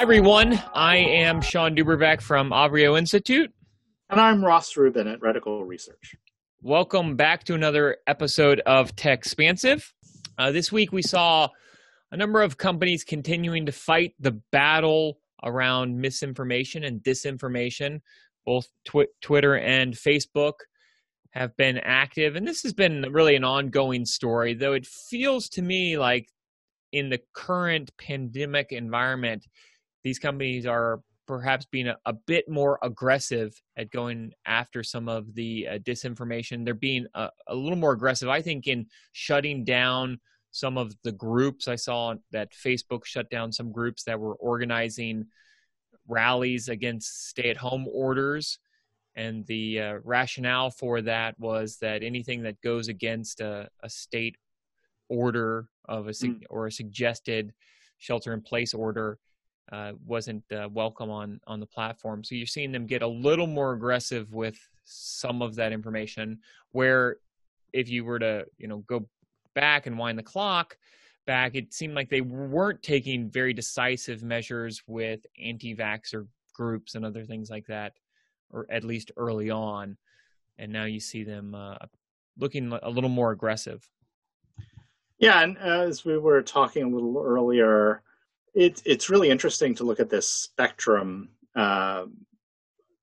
Hi, everyone. I am Sean Dubravac from Avrio Institute. And I'm Ross Rubin at Reticle Research. Welcome back to another episode of Techspansive. Uh, this week we saw a number of companies continuing to fight the battle around misinformation and disinformation. Both tw- Twitter and Facebook have been active, and this has been really an ongoing story, though it feels to me like in the current pandemic environment, these companies are perhaps being a, a bit more aggressive at going after some of the uh, disinformation. They're being a, a, little more aggressive, I think, in shutting down some of the groups. I saw that Facebook shut down some groups that were organizing rallies against stay at home orders. And the uh, rationale for that was that anything that goes against a, a state order of a mm. or a suggested shelter in place order uh, wasn't uh, welcome on on the platform. So you're seeing them get a little more aggressive with some of that information. Where if you were to you know go back and wind the clock back, it seemed like they weren't taking very decisive measures with anti-vaxxer groups and other things like that, or at least early on. And now you see them uh, looking a little more aggressive. Yeah, and as we were talking a little earlier, it's it's really interesting to look at this spectrum uh,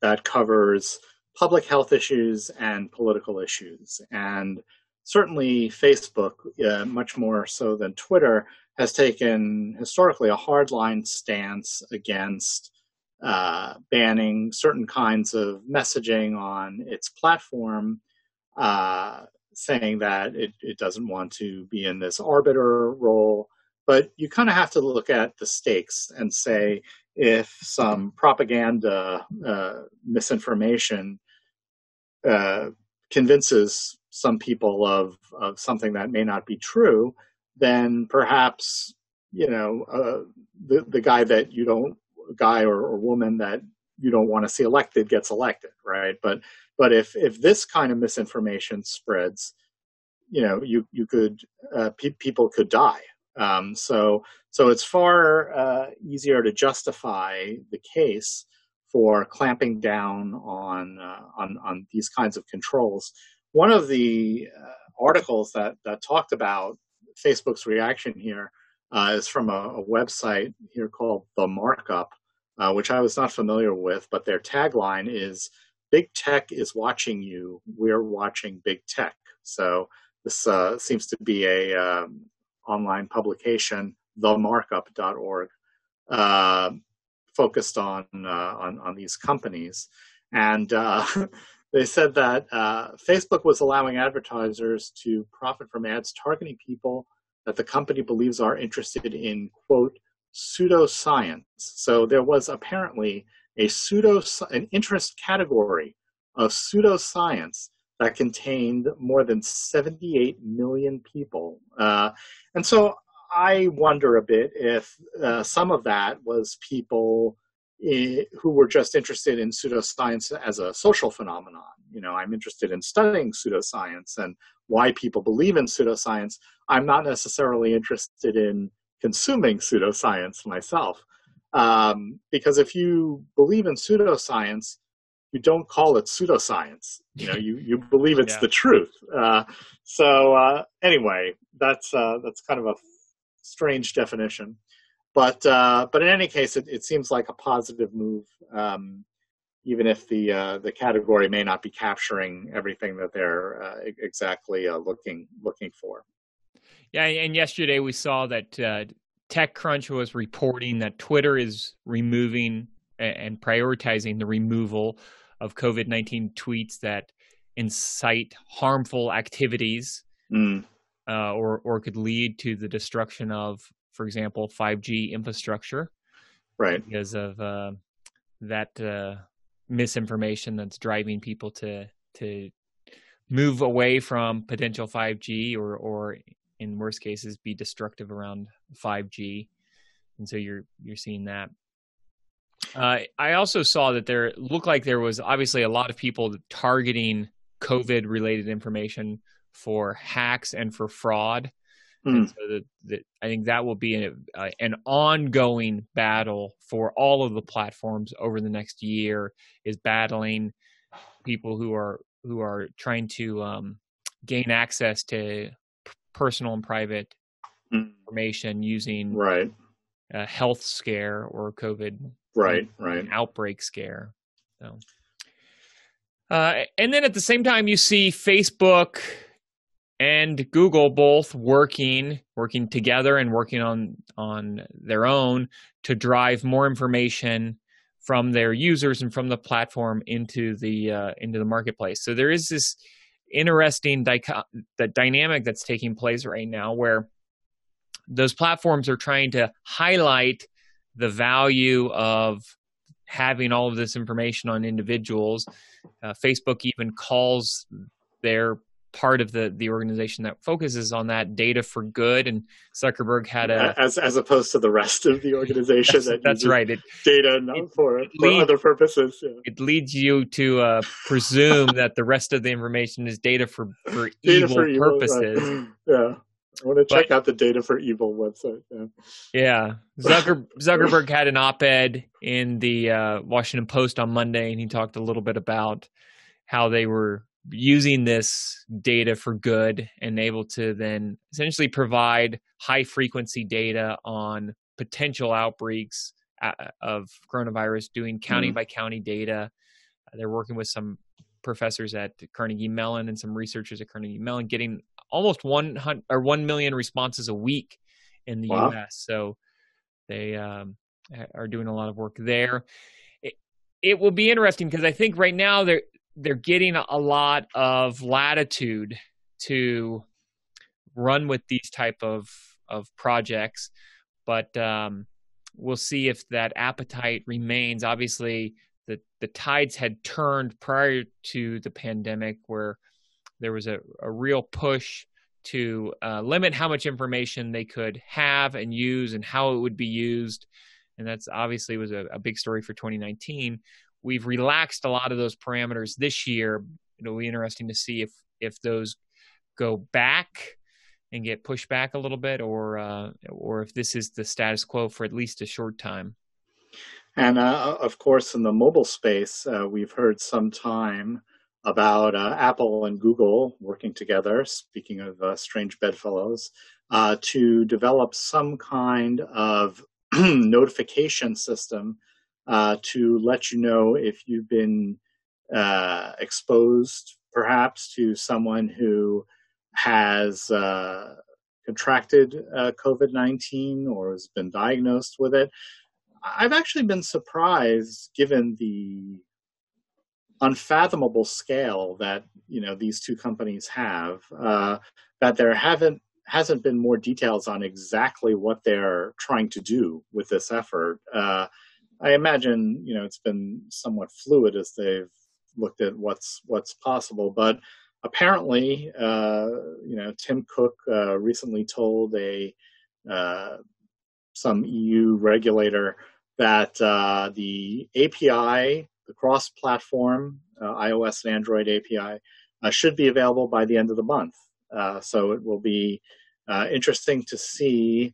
that covers public health issues and political issues, and certainly Facebook, uh, much more so than Twitter, has taken historically a hardline stance against uh, banning certain kinds of messaging on its platform. Uh, saying that it, it doesn't want to be in this arbiter role. But you kind of have to look at the stakes and say if some propaganda, uh, misinformation uh, convinces some people of, of something that may not be true, then perhaps you know uh, the the guy that you don't guy or, or woman that you don't want to see elected gets elected, right? But but if if this kind of misinformation spreads, you know, you you could uh, pe- people could die. Um, so so it's far uh, easier to justify the case for clamping down on uh, on on these kinds of controls. One of the uh, articles that that talked about Facebook's reaction here uh, is from a, a, website here called The Markup, uh, which I was not familiar with, but their tagline is big tech is watching you. We're watching big tech. So this uh, seems to be a um, online publication, themarkup.org, uh, focused on, uh, on, on these companies, and uh, they said that uh, Facebook was allowing advertisers to profit from ads targeting people that the company believes are interested in quote pseudoscience. So there was apparently a pseudo an interest category of pseudoscience that contained more than 78 million people. Uh, and so I wonder a bit if uh, some of that was people I- who were just interested in pseudoscience as a social phenomenon. You know, I'm interested in studying pseudoscience and why people believe in pseudoscience. I'm not necessarily interested in consuming pseudoscience myself. Um, because if you believe in pseudoscience, you don't call it pseudoscience. You know, you, you believe it's yeah. the truth. Uh, so uh, anyway, that's uh, that's kind of a strange definition, but uh, but in any case, it, it seems like a positive move, um, even if the uh, the category may not be capturing everything that they're uh, exactly looking looking for. Yeah, and yesterday we saw that TechCrunch was reporting that Twitter is removing and prioritizing the removal of COVID 19 tweets that incite harmful activities mm. uh, or, or could lead to the destruction of, for example, 5G infrastructure. Right. Because of uh, that uh, misinformation that's driving people to, to move away from potential 5G or, or in worst cases, be destructive around 5G. And so you're, you're seeing that. Uh, I also saw that there looked like there was obviously a lot of people targeting COVID related information for hacks and for fraud. And so I think that will be a, uh, an ongoing battle for all of the platforms over the next year. Is battling people who are who are trying to um, gain access to personal and private mm. information using right a health scare or COVID right right an outbreak scare. So, uh, and then at the same time, you see Facebook and Google both working working together and working on on their own to drive more information from their users and from the platform into the uh, into the marketplace. So there is this interesting dico- the dynamic that's taking place right now where those platforms are trying to highlight the value of having all of this information on individuals. Uh, Facebook even calls their part of the the organization that focuses on that data for good and zuckerberg had a as as opposed to the rest of the organization that's, that that's right it, data it, for, it for other purposes yeah. it leads you to uh, presume that the rest of the information is data for for data evil for purposes right. yeah I want to check but, out the data for evil website. Yeah, yeah. Zucker, Zuckerberg had an op-ed in the uh, Washington Post on Monday, and he talked a little bit about how they were using this data for good and able to then essentially provide high frequency data on potential outbreaks uh, of coronavirus, doing county mm-hmm. by county data. Uh, they're working with some professors at Carnegie Mellon and some researchers at Carnegie Mellon, getting almost one hundred or one million responses a week in the wow. U.S. So they um, are doing a lot of work there. It, it will be interesting because I think right now they're they're getting a lot of latitude to run with these type of of projects, but um, we'll see if that appetite remains. Obviously, the the tides had turned prior to the pandemic, where there was a, a real push to uh, limit how much information they could have and use and how it would be used, and that's obviously was a, a big story for 2019 we've relaxed a lot of those parameters this year. It'll be interesting to see if if those go back and get pushed back a little bit, or uh, or if this is the status quo for at least a short time. And uh, of course, in the mobile space, uh, we've heard some time about uh, Apple and Google working together. Speaking of uh, strange bedfellows, uh, to develop some kind of notification system uh, to let you know if you've been uh, exposed perhaps to someone who has uh, contracted COVID 19 or has been diagnosed with it. I've actually been surprised given the unfathomable scale that you know these two companies have uh, that there haven't hasn't been more details on exactly what they're trying to do with this effort. Uh, I imagine you know it's been somewhat fluid as they've looked at what's what's possible, but apparently, uh, you know, Tim Cook uh, recently told a uh, some EU regulator that uh, the API, the cross-platform uh, iOS and Android API, uh, should be available by the end of the month. so it will be interesting to see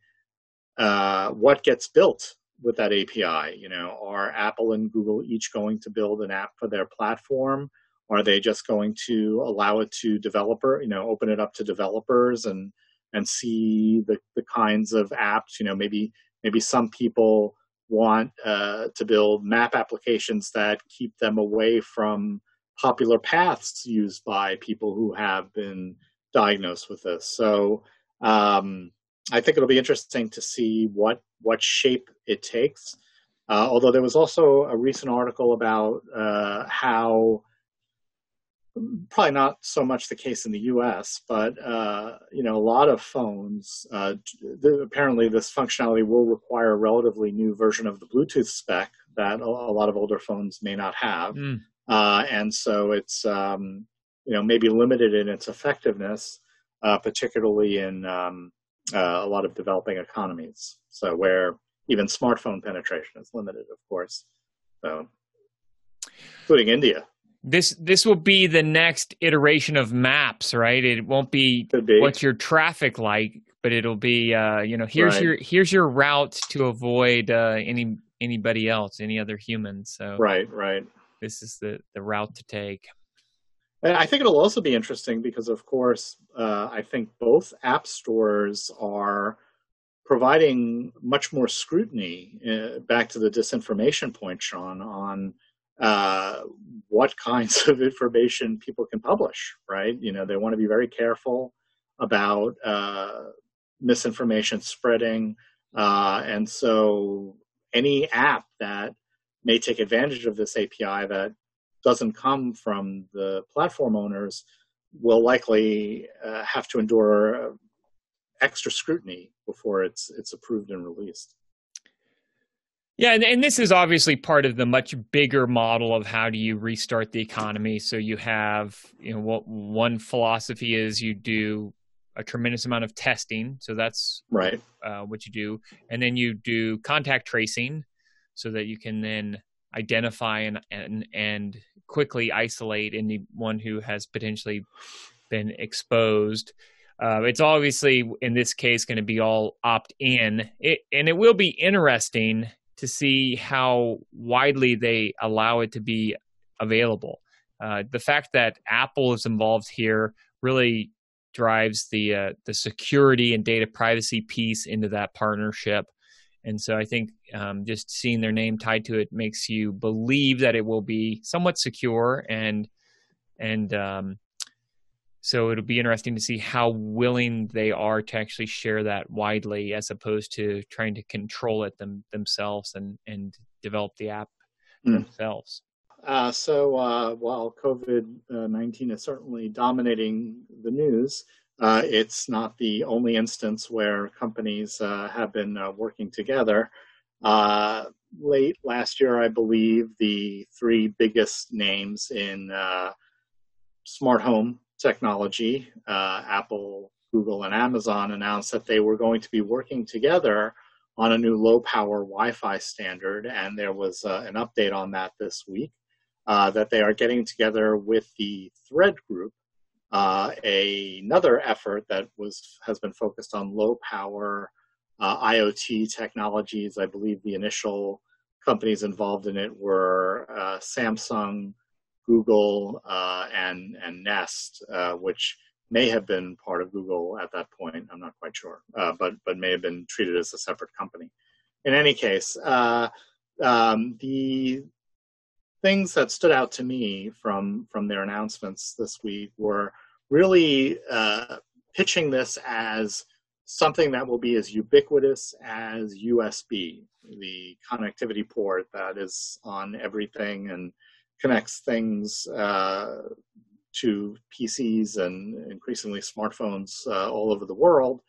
what gets built with that API? You know, are Apple and Google each going to build an app for their platform? Are they just going to allow it to developer, you know, open it up to developers and and see the, the kinds of apps? You know, maybe maybe some people want uh, to build map applications that keep them away from popular paths used by people who have been diagnosed with this. So um, I think it'll be interesting to see what what shape it takes. Uh, although there was also a recent article about uh, how probably not so much the case in the U.S., but uh, you know a lot of phones uh, th- apparently this functionality will require a relatively new version of the Bluetooth spec that a, a lot of older phones may not have, mm. and so it's um, you know maybe limited in its effectiveness, uh, particularly in um, uh, a lot of developing economies. So where even smartphone penetration is limited, of course. So, including India. This this will be the next iteration of maps, right? It won't be, be. what's your traffic like but it'll be uh, you know here's Right. your here's your route to avoid uh, any anybody else, any other humans. So Right, right. this is the the route to take. And I think it'll also be interesting because, of course, uh, I think both app stores are providing much more scrutiny. Uh, back to the disinformation point, Sean, on uh, what kinds of information people can publish. Right? You know, they want to be very careful about uh, misinformation spreading, uh, and so any app that may take advantage of this API that doesn't come from the platform owners will likely uh, have to endure uh, extra scrutiny before it's it's approved and released. Yeah, and, and this is obviously part of the much bigger model of how do you restart the economy. So you have, you know, what one philosophy is you do a tremendous amount of testing. So that's Right. uh, what you do, and then you do contact tracing, so that you can then identify and and and quickly isolate anyone who has potentially been exposed. Uh, it's obviously in this case going to be all opt in, it, and it will be interesting to see how widely they allow it to be available. Uh, the fact that Apple is involved here really drives the uh, the security and data privacy piece into that partnership. And so I think um, just seeing their name tied to it makes you believe that it will be somewhat secure and and um, so it'll be interesting to see how willing they are to actually share that widely as opposed to trying to control it them, themselves and and develop the app Mm. themselves. Uh, so uh, while COVID nineteen is certainly dominating the news, uh, it's not the only instance where companies uh, have been uh, working together. Uh, late last year, I believe the three biggest names in uh, smart home technology, uh, Apple, Google, and Amazon, announced that they were going to be working together on a new low power Wi Fi standard. And there was uh, an update on that this week uh, that they are getting together with the Thread Group, uh, a, another effort that was has been focused on low power uh, IoT technologies. I believe the initial companies involved in it were uh, Samsung, Google, uh, and and Nest, uh, which may have been part of Google at that point. I'm not quite sure, uh, but but may have been treated as a separate company. In any case, uh, um, the things that stood out to me from from their announcements this week were really uh, pitching this as something that will be as ubiquitous as USB, the connectivity port that is on everything and connects things uh, to PCs and increasingly smartphones uh, all over the world.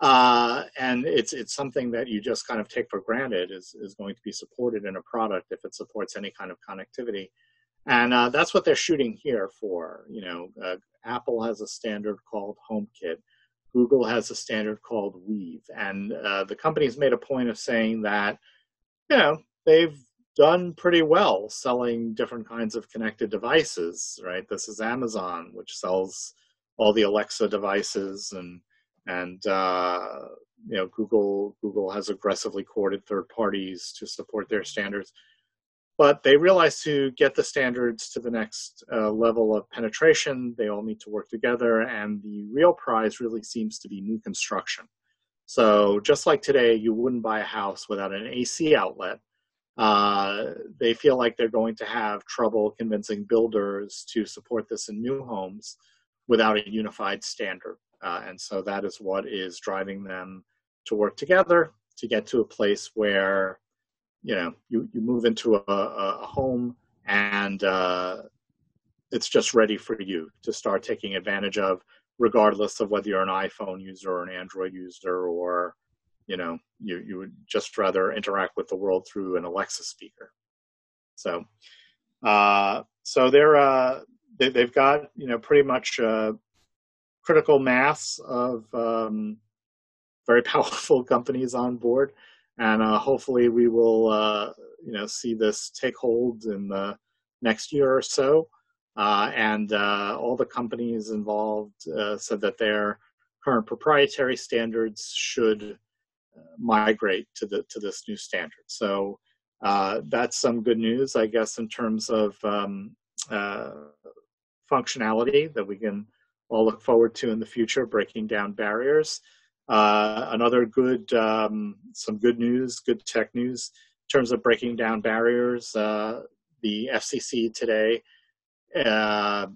Uh, and it's it's something that you just kind of take for granted is is going to be supported in a product if it supports any kind of connectivity, and uh, that's what they're shooting here for. You know, uh, Apple has a standard called HomeKit, Google has a standard called Weave, and uh, the company's made a point of saying that, you know, they've done pretty well selling different kinds of connected devices. Right? This is Amazon, which sells all the Alexa devices and and uh, you know Google Google has aggressively courted third parties to support their standards, but they realize to get the standards to the next uh, level of penetration, they all need to work together, and the real prize really seems to be new construction. So just like today, you wouldn't buy a house without an AC outlet. Uh, they feel like they're going to have trouble convincing builders to support this in new homes without a unified standard. Uh, and so that is what is driving them to work together to get to a place where, you know, you, you move into a, a home and uh, it's just ready for you to start taking advantage of, regardless of whether you're an iPhone user or an Android user or, you know, you, you would just rather interact with the world through an Alexa speaker. So, uh, so they're, uh, they, they've got, you know, pretty much, uh, critical mass of um, very powerful companies on board, and uh, hopefully we will, uh, you know, see this take hold in the next year or so. Uh, and uh, all the companies involved uh, said that they're current proprietary standards should migrate to the to this new standard. So uh, that's some good news, I guess, in terms of um, uh, functionality that we can all look forward to in the future, breaking down barriers. Uh, another good, um, some good news, good tech news in terms of breaking down barriers. Uh, the FCC today uh,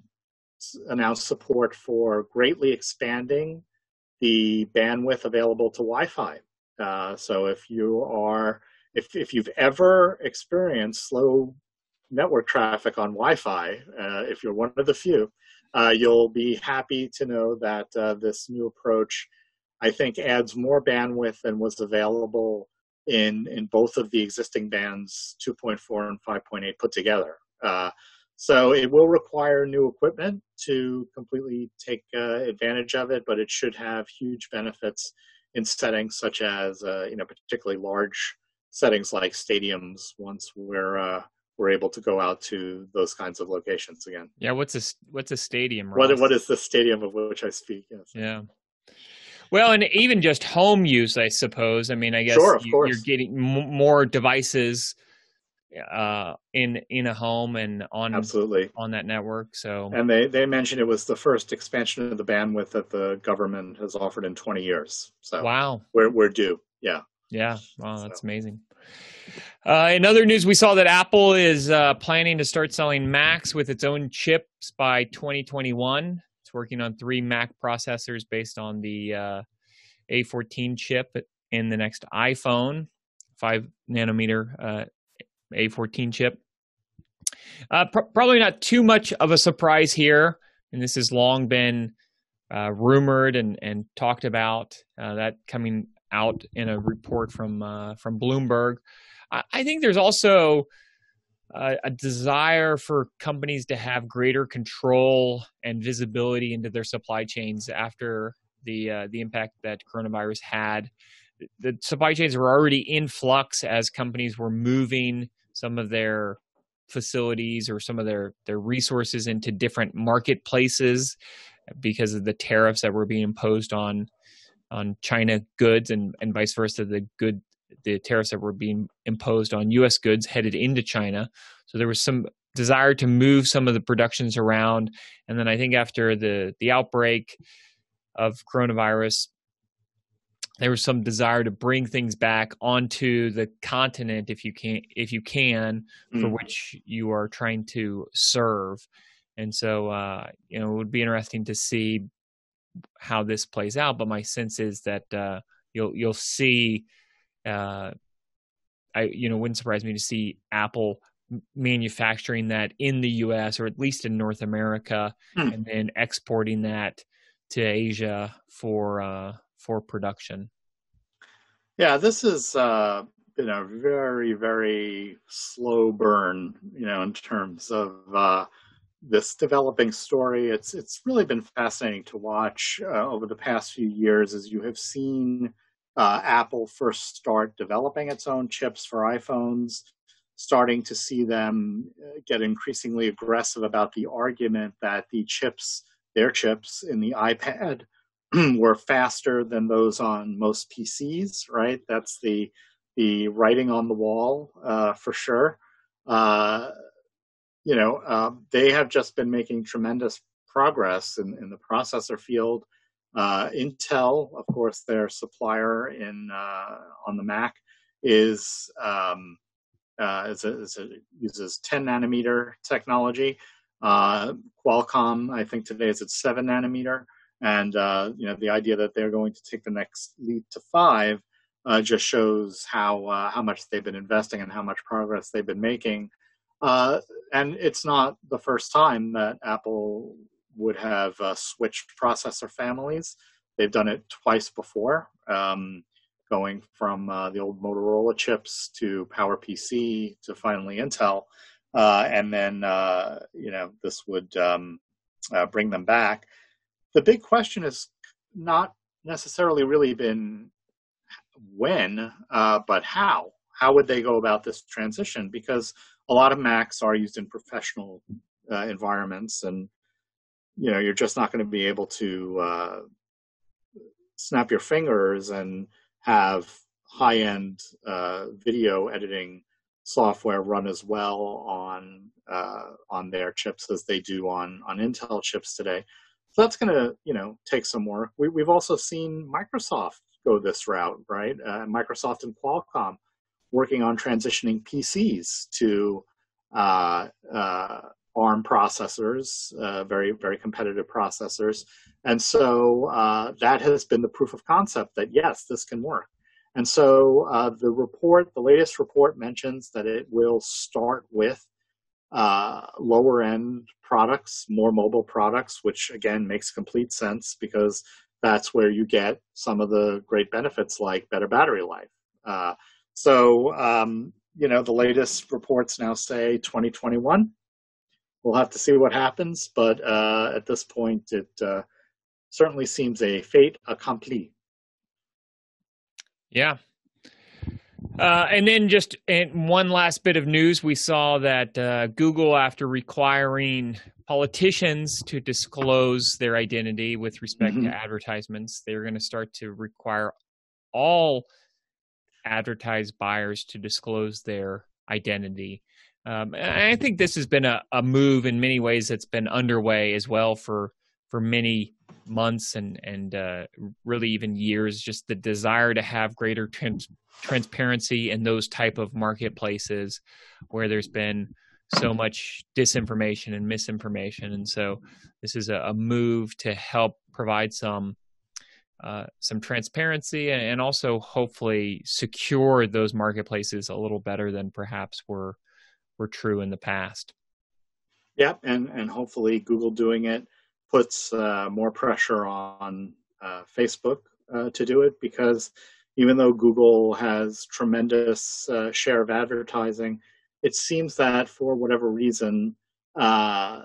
announced support for greatly expanding the bandwidth available to Wi-Fi. Uh, so if you are, if if you've ever experienced slow network traffic on Wi-Fi, uh, if you're one of the few, uh, you'll be happy to know that uh, this new approach, I think, adds more bandwidth than was available in in both of the existing bands, 2.4 and 5.8 put together. Uh, so it will require new equipment to completely take uh, advantage of it, but it should have huge benefits in settings such as uh, you know particularly large settings like stadiums once we're uh, we're able to go out to those kinds of locations again. Yeah, what's a what's a stadium? Ross? What what is the stadium of which I speak? Yes. Yeah. Well, and even just home use, I suppose. I mean, I guess sure, you, are getting m- more devices uh, in in a home and on absolutely on that network. So, and they they mentioned it was the first expansion of the bandwidth that the government has offered in 20 years. So, wow, we're we're due. Yeah. Yeah. Wow, that's so. amazing. Uh, in other news, we saw that Apple is uh, planning to start selling Macs with its own chips by 2021. It's working on three Mac processors based on the uh, A14 chip in the next iPhone, five nanometer uh, A14 chip. Uh, pr- probably not too much of a surprise here, and this has long been uh, rumored and, and talked about. that coming out in a report from from Bloomberg. I think there's also a, a desire for companies to have greater control and visibility into their supply chains after the uh, the impact that coronavirus had. The supply chains were already in flux as companies were moving some of their facilities or some of their their resources into different marketplaces because of the tariffs that were being imposed on on China goods and and vice versa the good the tariffs that were being imposed on U.S. goods headed into China. So there was some desire to move some of the productions around, and then I think after the the outbreak of coronavirus, there was some desire to bring things back onto the continent if you can if you can mm. for which you are trying to serve. And so, uh, you know, it would be interesting to see how this plays out. But my sense is that uh, you'll you'll see uh, I you know wouldn't surprise me to see Apple manufacturing that in the U.S. or at least in North America, hmm. and then exporting that to Asia for uh, for production. Yeah, this is uh, been a very very slow burn, you know, in terms of uh, this developing story. It's it's really been fascinating to watch uh, over the past few years as you have seen uh, Apple first start developing its own chips for iPhones, starting to see them uh, get increasingly aggressive about the argument that the chips, their chips in the iPad, were faster than those on most PCs. Right? That's the the writing on the wall uh, for sure. Uh, you know, uh, they have just been making tremendous progress in, in the processor field uh, Intel, of course, their supplier in uh, on the Mac is, um, uh, is, a, is a, uses 10 nanometer technology. Qualcomm, I think today is at seven nanometer, and uh, you know the idea that they're going to take the next leap to five uh, just shows how how much they've been investing and how much progress they've been making. and it's not the first time that Apple would have uh, switched processor families. They've done it twice before, um, going from uh, the old Motorola chips to PowerPC to finally Intel. Uh, and then, uh, you know, this would um, uh, bring them back. The big question has not necessarily really been when, uh, but how. How would they go about this transition? Because a lot of Macs are used in professional environments and you know you're just not going to be able to uh, snap your fingers and have high end uh, video editing software run as well on uh, on their chips as they do on on Intel chips today. So that's going to you know take some work. We, have also seen Microsoft go this route, right? Uh, Microsoft and Qualcomm working on transitioning PCs to uh, uh, ARM processors, uh, very very competitive processors, and so uh, that has been the proof of concept that yes, this can work. And so uh, the report, the latest report mentions that it will start with uh, lower end products, more mobile products, which again makes complete sense because that's where you get some of the great benefits like better battery life. Uh, so, um, you know, the latest reports now say 2021. We'll have to see what happens, but uh, at this point, it uh, certainly seems a fait accompli. Yeah. Uh, and then just and one last bit of news we saw that uh, Google, after requiring politicians to disclose their identity with respect mm-hmm. to advertisements, they're going to start to require all advertised buyers to disclose their identity. Um, and I think this has been a, a move in many ways that's been underway as well for for many months and and uh, really even years. Just the desire to have greater trans- transparency in those type of marketplaces where there's been so much disinformation and misinformation, and so this is a, a move to help provide some uh, some transparency and, and, also hopefully secure those marketplaces a little better than perhaps were were true in the past. Yep, and and hopefully Google doing it puts uh, more pressure on uh, Facebook uh, to do it because even though Google has tremendous uh, share of advertising, it seems that for whatever reason, uh,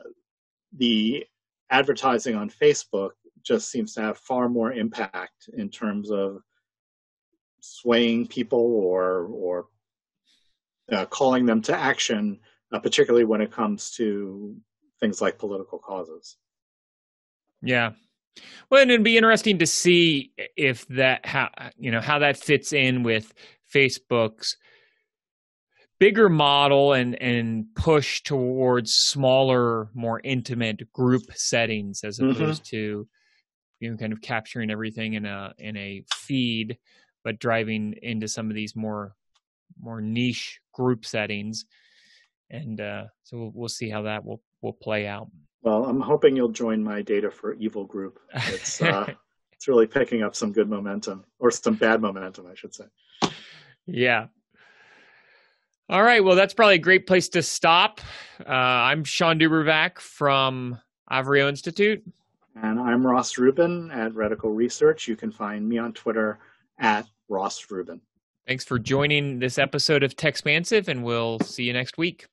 the advertising on Facebook just seems to have far more impact in terms of swaying people or or uh, calling them to action, particularly when it comes to things like political causes. Yeah. Well, and it'd be interesting to see if that how you know how that fits in with Facebook's bigger model and and push towards smaller, more intimate group settings as mm-hmm. opposed mm-hmm. to you know kind of capturing everything in a in a feed, but driving into some of these more more niche group settings. And uh, so we'll, we'll see how that will will play out. Well, I'm hoping you'll join my data for evil group. It's uh, it's really picking up some good momentum, or some bad momentum, I should say. Yeah. All right. Well, that's probably a great place to stop. Uh, I'm Sean Dubravac from Avrio Institute. And I'm Ross Rubin at Reticle Research. You can find me on Twitter at Ross Rubin. Thanks for joining this episode of Techspansive, and we'll see you next week.